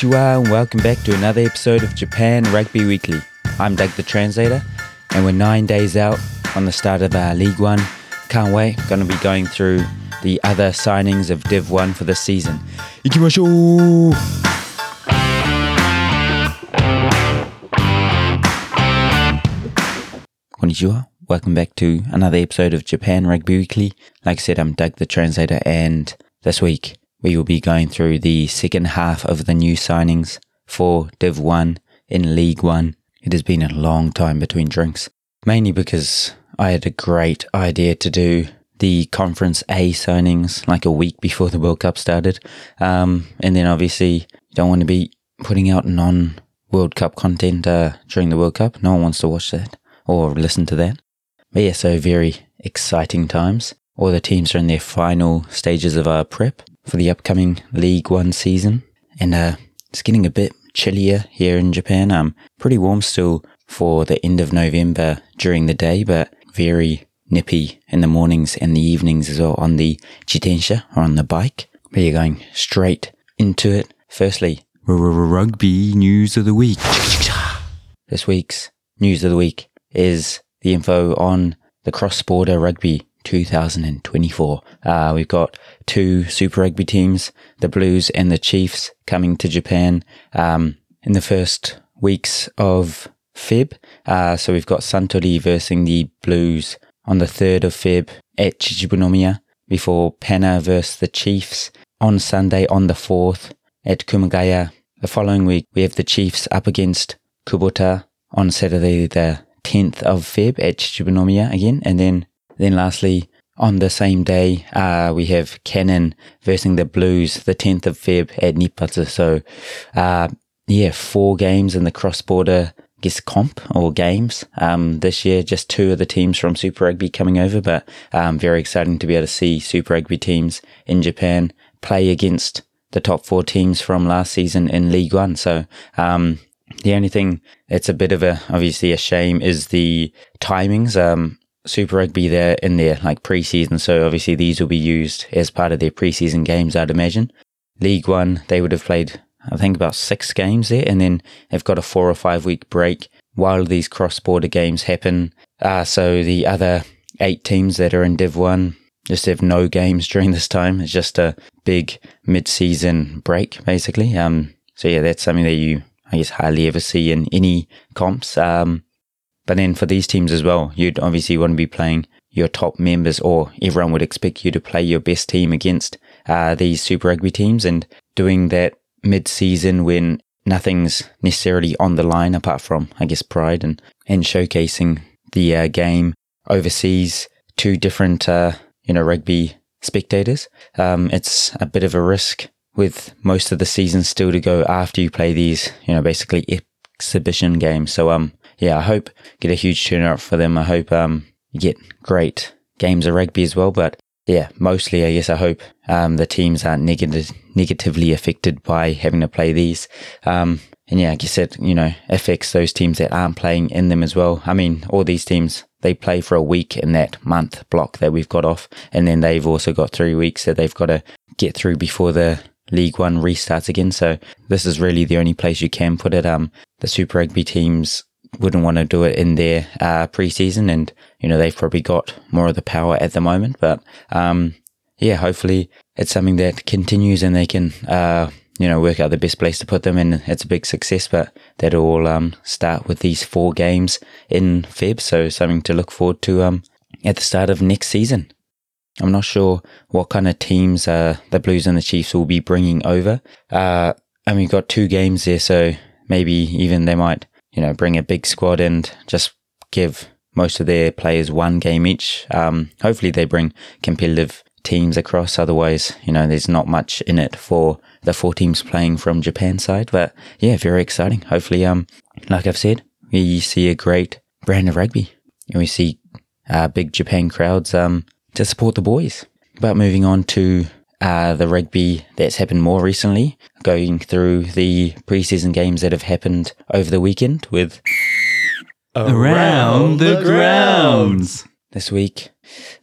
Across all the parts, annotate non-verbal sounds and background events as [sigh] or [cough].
Konnichiwa and welcome back to another episode of Japan Rugby Weekly. I'm Doug the Translator and we're nine days out on the start of our League One. Can't wait, gonna be going through the other signings of Div 1 for this season. Ikimashou! Konnichiwa. Welcome back to another episode of Japan Rugby Weekly. Like I said, I'm Doug the Translator and this week we will be going through the second half of the new signings for Div 1 in League 1. It has been a long time between drinks, mainly because I had a great idea to do the Conference A signings like a week before the World Cup started. Um, and then obviously, you don't want to be putting out non World Cup content uh, during the World Cup. No one wants to watch that or listen to that. But yeah, so very exciting times. All the teams are in their final stages of our prep for the upcoming League One season. And uh, it's getting a bit chillier here in Japan. Um, pretty warm still for the end of November during the day, but very nippy in the mornings and the evenings as well on the jitensha or on the bike. But you're going straight into it. Firstly, rugby news of the week. This week's news of the week is the info on the cross border rugby 2024. Uh, we've got two Super Rugby teams, the Blues and the Chiefs, coming to Japan um, in the first weeks of Feb. Uh, so we've got Suntory versus the Blues on the 3rd of Feb at Chichibunomiya before Pana versus the Chiefs on Sunday on the 4th at Kumagaya. The following week, we have the Chiefs up against Kubota on Saturday the 10th of Feb at Chichibunomiya again. And then, then lastly, on the same day, uh, we have Canon versus the Blues, the 10th of Feb at Nippatsu. So, uh, yeah, four games in the cross-border, I guess, comp or games. Um, this year, just two of the teams from Super Rugby coming over, but, um, very exciting to be able to see Super Rugby teams in Japan play against the top four teams from last season in League One. So, um, the only thing that's a bit of a obviously a shame is the timings. Um, Super Rugby there in their like preseason, so obviously these will be used as part of their preseason games, I'd imagine. League One, they would have played, I think, about six games there, and then they've got a four or five week break while these cross border games happen. Uh, so the other eight teams that are in Div One just have no games [laughs] during this time. It's just a big mid season break, basically. Um, so yeah, that's something that you I guess hardly ever see in any comps. Um, but then for these teams as well, you'd obviously want to be playing your top members, or everyone would expect you to play your best team against uh, these Super Rugby teams, and doing that mid-season when nothing's necessarily on the line apart from, I guess, pride and and showcasing the uh, game overseas to different, uh, you know, rugby spectators. Um, it's a bit of a risk with most of the season still to go after you play these, you know, basically exhibition games. So, um, yeah, I hope get a huge turnout for them. I hope, um, you get great games of rugby as well. But yeah, mostly, I guess I hope, um, the teams aren't negative, negatively affected by having to play these. Um, and yeah, I guess it, you know, affects those teams that aren't playing in them as well. I mean, all these teams, they play for a week in that month block that we've got off. And then they've also got three weeks that they've got to get through before the League One restarts again. So this is really the only place you can put it. Um, the Super Rugby teams wouldn't want to do it in their uh, preseason, and you know they've probably got more of the power at the moment. But um, yeah, hopefully it's something that continues, and they can uh, you know work out the best place to put them, and it's a big success. But that'll all um, start with these four games in Feb, so something to look forward to um, at the start of next season. I'm not sure what kind of teams uh, the Blues and the Chiefs will be bringing over. Uh, and we've got two games there, so maybe even they might, you know, bring a big squad and just give most of their players one game each. Um, hopefully they bring competitive teams across. Otherwise, you know, there's not much in it for the four teams playing from Japan side. But yeah, very exciting. Hopefully, um, like I've said, we see a great brand of rugby and we see uh, big Japan crowds um, to support the boys. But moving on to uh, the rugby that's happened more recently, going through the preseason games that have happened over the weekend with Around the grounds. this week.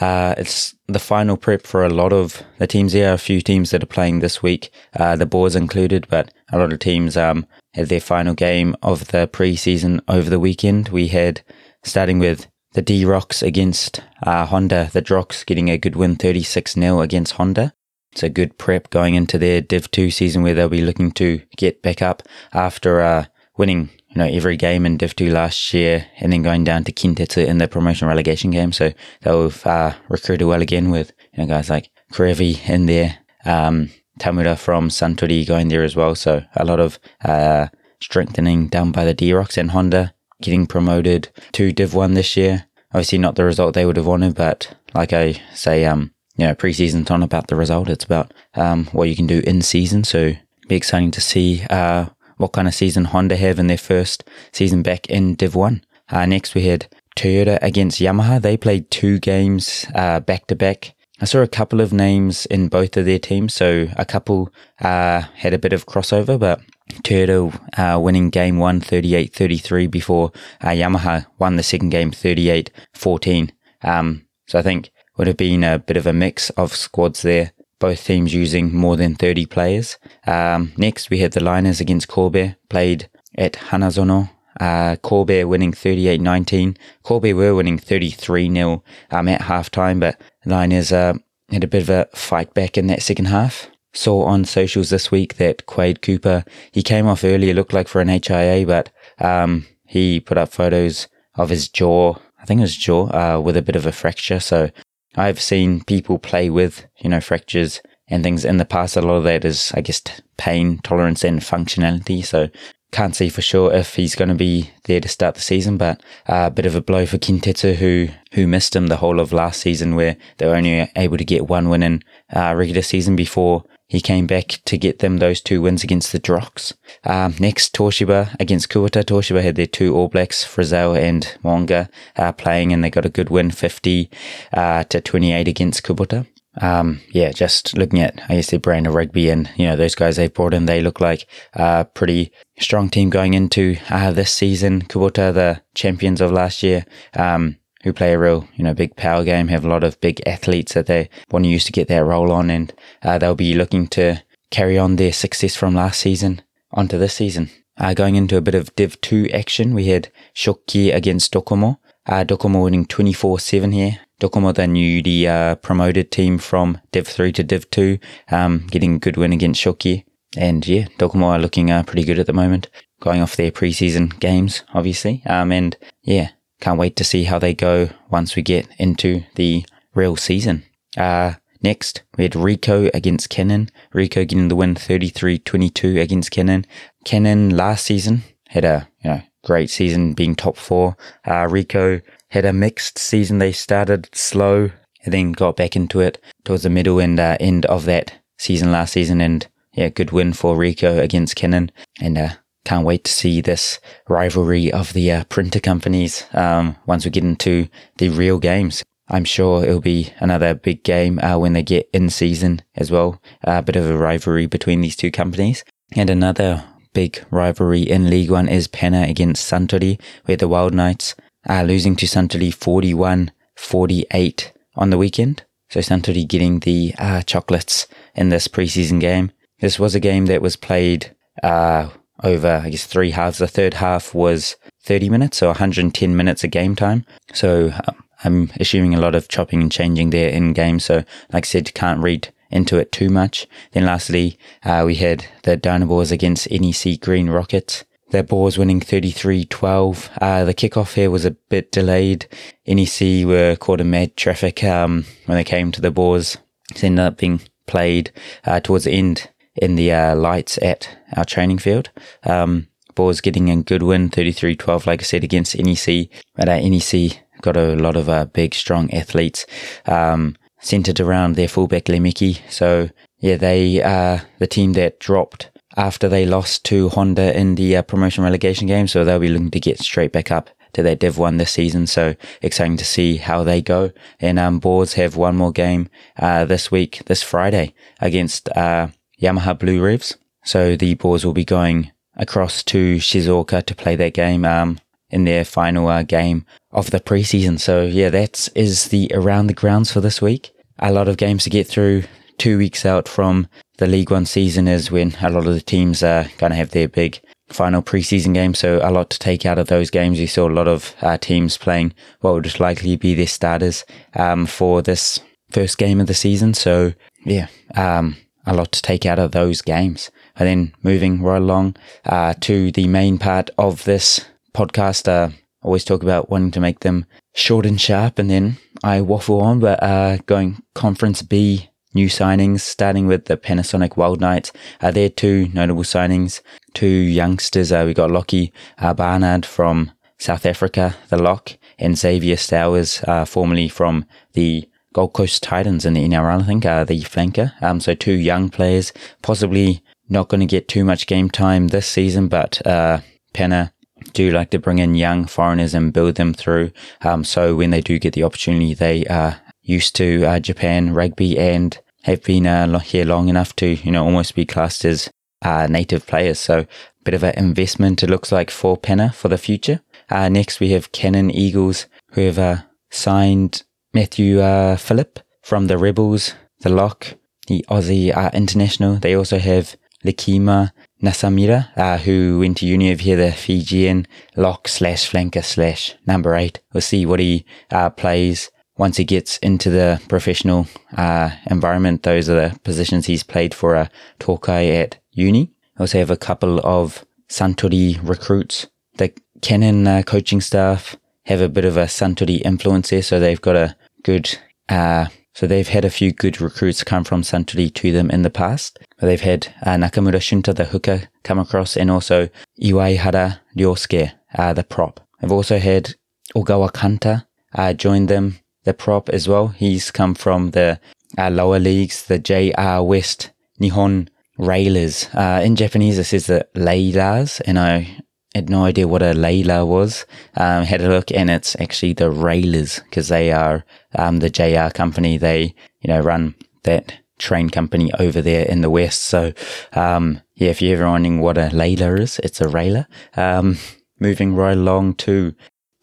Uh, it's the final prep for a lot of the teams. There are a few teams that are playing this week, uh, the boards included, but a lot of teams um, had their final game of the preseason over the weekend. We had, starting with the D Rocks against uh, Honda, the Drocks getting a good win 36 0 against Honda. It's a good prep going into their Div 2 season where they'll be looking to get back up after uh, winning you know, every game in Div 2 last year and then going down to Kintetsu in the promotion relegation game. So they've uh, recruited well again with, you know, guys like Kerevi in there, um, Tamura from Suntory going there as well. So a lot of uh, strengthening done by the D-Rocks and Honda getting promoted to Div 1 this year. Obviously not the result they would have wanted, but like I say, um, know, preseason's not about the result. It's about um, what you can do in season. So be exciting to see uh, what kind of season Honda have in their first season back in Div 1. Uh, next, we had Toyota against Yamaha. They played two games back to back. I saw a couple of names in both of their teams, so a couple uh, had a bit of crossover, but Toyota uh, winning game one 38 33 before uh, Yamaha won the second game 38 14. Um, so I think would have been a bit of a mix of squads there both teams using more than 30 players. Um, next, we had the Liners against Kobe, played at Hanazono. Uh, Kobe winning 38-19. Kobe were winning 33-0 um, at halftime, but Liners uh, had a bit of a fight back in that second half. Saw on socials this week that Quade Cooper, he came off early, looked like for an HIA, but um, he put up photos of his jaw, I think it was jaw, uh, with a bit of a fracture. So I've seen people play with, you know, fractures and things in the past. A lot of that is, I guess, pain tolerance and functionality. So can't see for sure if he's going to be there to start the season, but uh, a bit of a blow for Kintetsu, who who missed him the whole of last season, where they were only able to get one win in uh, regular season before he came back to get them those two wins against the Drocks. Um, next, Toshiba against Kubota. Toshiba had their two All Blacks, Frizell and Mo'unga, uh, playing, and they got a good win, 50 uh, to 28 against Kubota. Um, yeah, just looking at, I guess, their brand of rugby and, you know, those guys they've brought in, they look like a pretty strong team going into uh, this season. Kubota, the champions of last year, um, who play a real, you know, big power game, have a lot of big athletes that they want to use to get their role on, and uh, they'll be looking to carry on their success from last season onto this season. Uh, going into a bit of Div 2 action, we had Shokki against Docomo. Uh, Docomo winning 24-7 here. Docomo, the newly uh, promoted team from Div 3 to Div 2, um, getting a good win against Shokki. And yeah, Docomo are looking uh, pretty good at the moment, going off their preseason games, obviously. Um, and yeah, can't wait to see how they go once we get into the real season. Uh, next, we had Ricoh against Canon. Ricoh getting the win 33-22 against Canon. Canon last season had a, you know, great season being top four. Uh, Ricoh had a mixed season. They started slow and then got back into it towards the middle and uh, end of that season last season. And yeah, good win for Ricoh against Canon. And uh, can't wait to see this rivalry of the uh, printer companies um, once we get into the real games. I'm sure it'll be another big game uh, when they get in season as well. A bit of a rivalry between these two companies. And another big rivalry in League One is Penna against Suntory, where the Wild Knights are losing to Suntory 41 48 on the weekend. So Suntory getting the uh, chocolates in this preseason game. This was a game that was played uh, over, I guess, three halves. The third half was 30 minutes, so 110 minutes of game time. So um, I'm assuming a lot of chopping and changing there in game. So, like I said, can't read into it too much. Then lastly, uh, we had the Dynaboars against NEC Green Rockets. The Boars winning 33-12. Uh, the kickoff here was a bit delayed. NEC were caught in mad traffic um, when they came to the Boars. It ended up being played uh, towards the end in the uh, lights at our training field. Um, Boars getting a good win, 33-12, like I said, against NEC. But uh, NEC got a lot of uh, big, strong athletes um, centered around their fullback Lemeki. So, yeah, they are uh, the team that dropped after they lost to Honda in the uh, promotion relegation game. So they'll be looking to get straight back up to their Div 1 this season. So exciting to see how they go. And um, have one more game uh, this week, this Friday, against uh, Yamaha Blue Revs. So the Boars will be going across to Shizuoka to play their game. Um, in their final uh, game of the preseason. So yeah, that is the around the grounds for this week. A lot of games to get through. Two weeks out from the League One season is when a lot of the teams are going to have their big final preseason game. So a lot to take out of those games. You saw a lot of uh, teams playing what would just likely be their starters um, for this first game of the season. So yeah, um, a lot to take out of those games. And then moving right along uh, to the main part of this podcast, uh, always talk about wanting to make them short and sharp, and then I waffle on. But uh, going Conference B new signings, starting with the Panasonic Wild Knights. Uh, there two notable signings. Two youngsters. Uh, we got Lockie uh, Barnard from South Africa, the lock, and Xavier Stowers, uh, formerly from the Gold Coast Titans in the NRL, I think, are the flanker. Um, so two young players, possibly not going to get too much game time this season, but uh, Penna do like to bring in young foreigners and build them through. Um, so when they do get the opportunity, they are used to uh, Japan rugby and have been uh, here long enough to, you know, almost be classed as uh, native players. So a bit of an investment, it looks like, for Penner for the future. Uh, next, we have Canon Eagles, who have uh, signed Matthew uh, Philip from the Rebels, the Lock, the Aussie international. They also have Lekima Nasamira, uh, who went to uni over here, the Fijian lock slash flanker slash number eight. We'll see what he uh, plays once he gets into the professional uh, environment. Those are the positions he's played for a uh, Tokai at uni. I also have a couple of Suntory recruits. The Canon uh, coaching staff have a bit of a Suntory influence there, so they've got a good uh, so they've had a few good recruits come from Suntory to them in the past. They've had uh, Nakamura Shunta, the hooker, come across, and also Iwaihara Ryosuke, uh, the prop. I've also had Ogawa Kanta uh, join them, the prop as well. He's come from the uh, lower leagues, the JR West Nihon Railers. Uh, in Japanese, it says the Railers, and I had no idea what a Layla was. Um, had a look and it's actually the Railers because they are, um, the JR company. They, you know, run that train company over there in the West. So, um, yeah, if you're ever wondering what a Layla is, it's a Railer. Um, moving right along to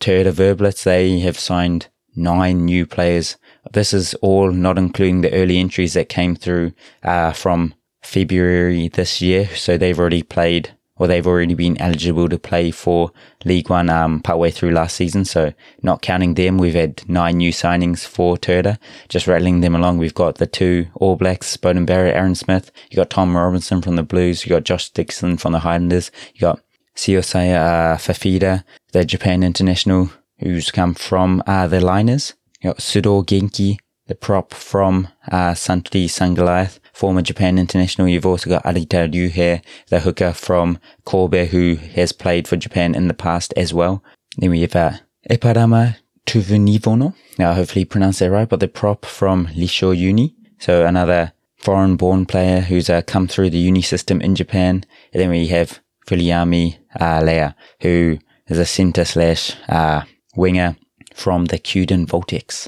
Toyota Verblitz, they have signed nine new players. This is all not including the early entries that came through, uh, from February this year. So they've already played or they've already been eligible to play for League One um, partway through last season. So not counting them, we've had nine new signings for Turda. Just rattling them along, we've got the two All Blacks, Beauden Barrett, Aaron Smith. You got Tom Robinson from the Blues. You got Josh Dixon from the Highlanders. You got Siosaia uh, Fifita, the Japan international, who's come from uh, the Liners. You got Sudo Genki, the prop from uh, Suntory Sungoliath former Japan international. You've also got Arita Ryuhei, the hooker from Kobe, who has played for Japan in the past as well. Then we have uh, Eparama Tuvunivono. Now, hopefully pronounced that right, but the prop from Lisho Uni. So another foreign born player who's uh, come through the uni system in Japan. And then we have Fuliami uh, Lea, who is a center slash uh, winger from the Kyuden Voltex.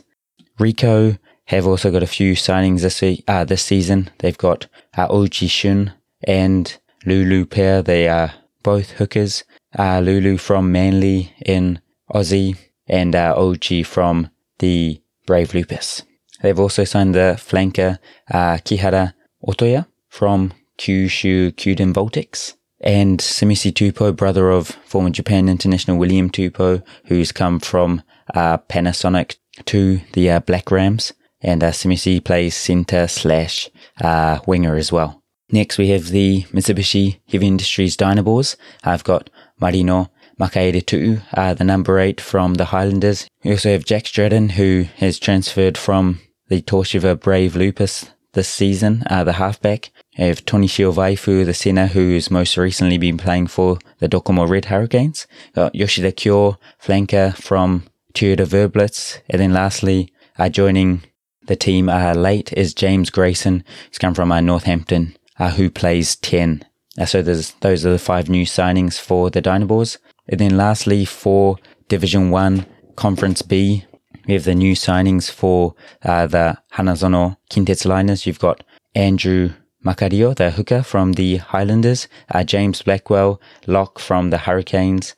Ricoh have also got a few signings this week, uh, this season. They've got uh, Oji Shun and Lulu Pair. They are both hookers. Uh, Lulu from Manly in Aussie and uh, Oji from the Brave Lupus. They've also signed the flanker uh, Kihara Otoya from Kyushu Kyuden Voltex and Simisi Tupou, brother of former Japan international William Tupou, who's come from uh, Panasonic to the uh, Black Rams and uh, Simisi plays center slash uh, winger as well. Next, we have the Mitsubishi Heavy Industries Dynaboars. I've got Marino Mikaele uh, the number eight from the Highlanders. We also have Jack Stratton, who has transferred from the Toshiba Brave Lupus this season, uh, the halfback. We have Tony Shiovaifu, the center, who's most recently been playing for the Docomo Red Hurricanes. Got Yoshida Kyo, flanker from Toyota Verblitz. And then lastly, uh, joining the team uh, late is James Grayson. He's come from uh, Northampton, uh, who plays 10. Uh, so those are the five new signings for the Dynaboars. And then lastly, for Division 1, Conference B, we have the new signings for uh, the Hanazono Kintetsu Liners. You've got Andrew Makalio, the hooker from the Highlanders, uh, James Blackwell, lock from the Hurricanes,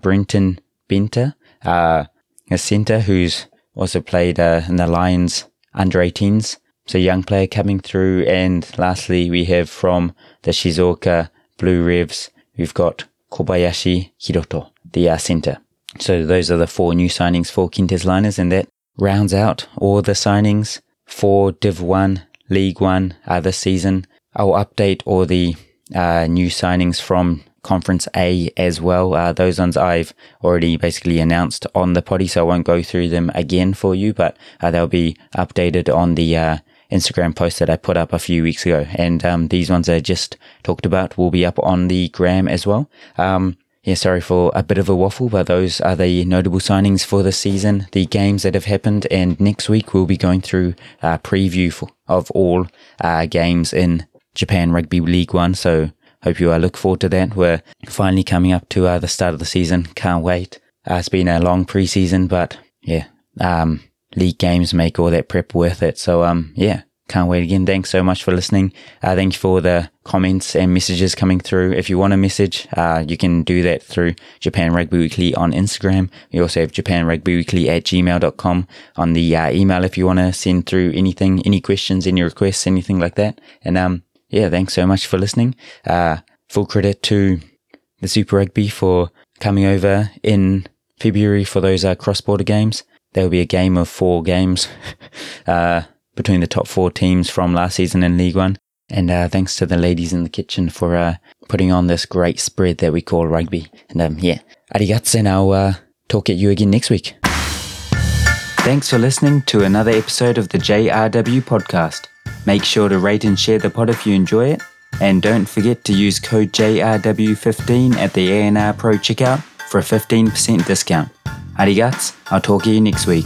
Brenton Benta, uh, a centre who's also played uh, in the Lions under 18s. So young player coming through. And lastly, we have from the Shizuoka Blue Revs, we've got Kobayashi Hiroto, the uh, centre. So those are the four new signings for Kintes Liners, and that rounds out all the signings for Div 1, League 1 uh, this season. I'll update all the uh, new signings from Conference A as well. Uh, those ones I've already basically announced on the potty, so I won't go through them again for you, but uh, they'll be updated on the uh, Instagram post that I put up a few weeks ago. And um, these ones I just talked about will be up on the gram as well. Um, yeah, sorry for a bit of a waffle, but those are the notable signings for the season, the games that have happened, and next week we'll be going through a preview for, of all uh, games in Japan Rugby League One. So hope you uh, look forward to that. We're finally coming up to uh, the start of the season. Can't wait. Uh, it's been a long preseason, but yeah, um, league games make all that prep worth it. So um, yeah, can't wait again. Thanks so much for listening. Uh, thank you for the comments and messages coming through. If you want a message, uh, you can do that through Japan Rugby Weekly on Instagram. We also have Japan Rugby Weekly at gmail.com on the uh, email if you want to send through anything, any questions, any requests, anything like that. And um, yeah, thanks so much for listening. Uh, full credit to the Super Rugby for coming over in February for those uh, cross border games. There will be a game of four games. [laughs] uh, between the top four teams from last season in League One. And uh, thanks to the ladies in the kitchen for uh, putting on this great spread that we call rugby. And um, yeah, arigats, and I'll uh, talk at you again next week. Thanks for listening to another episode of the JRW podcast. Make sure to rate and share the pod if you enjoy it. And don't forget to use code JRW15 at the A&R Pro checkout for a 15% discount. Arigats, I'll talk to you next week.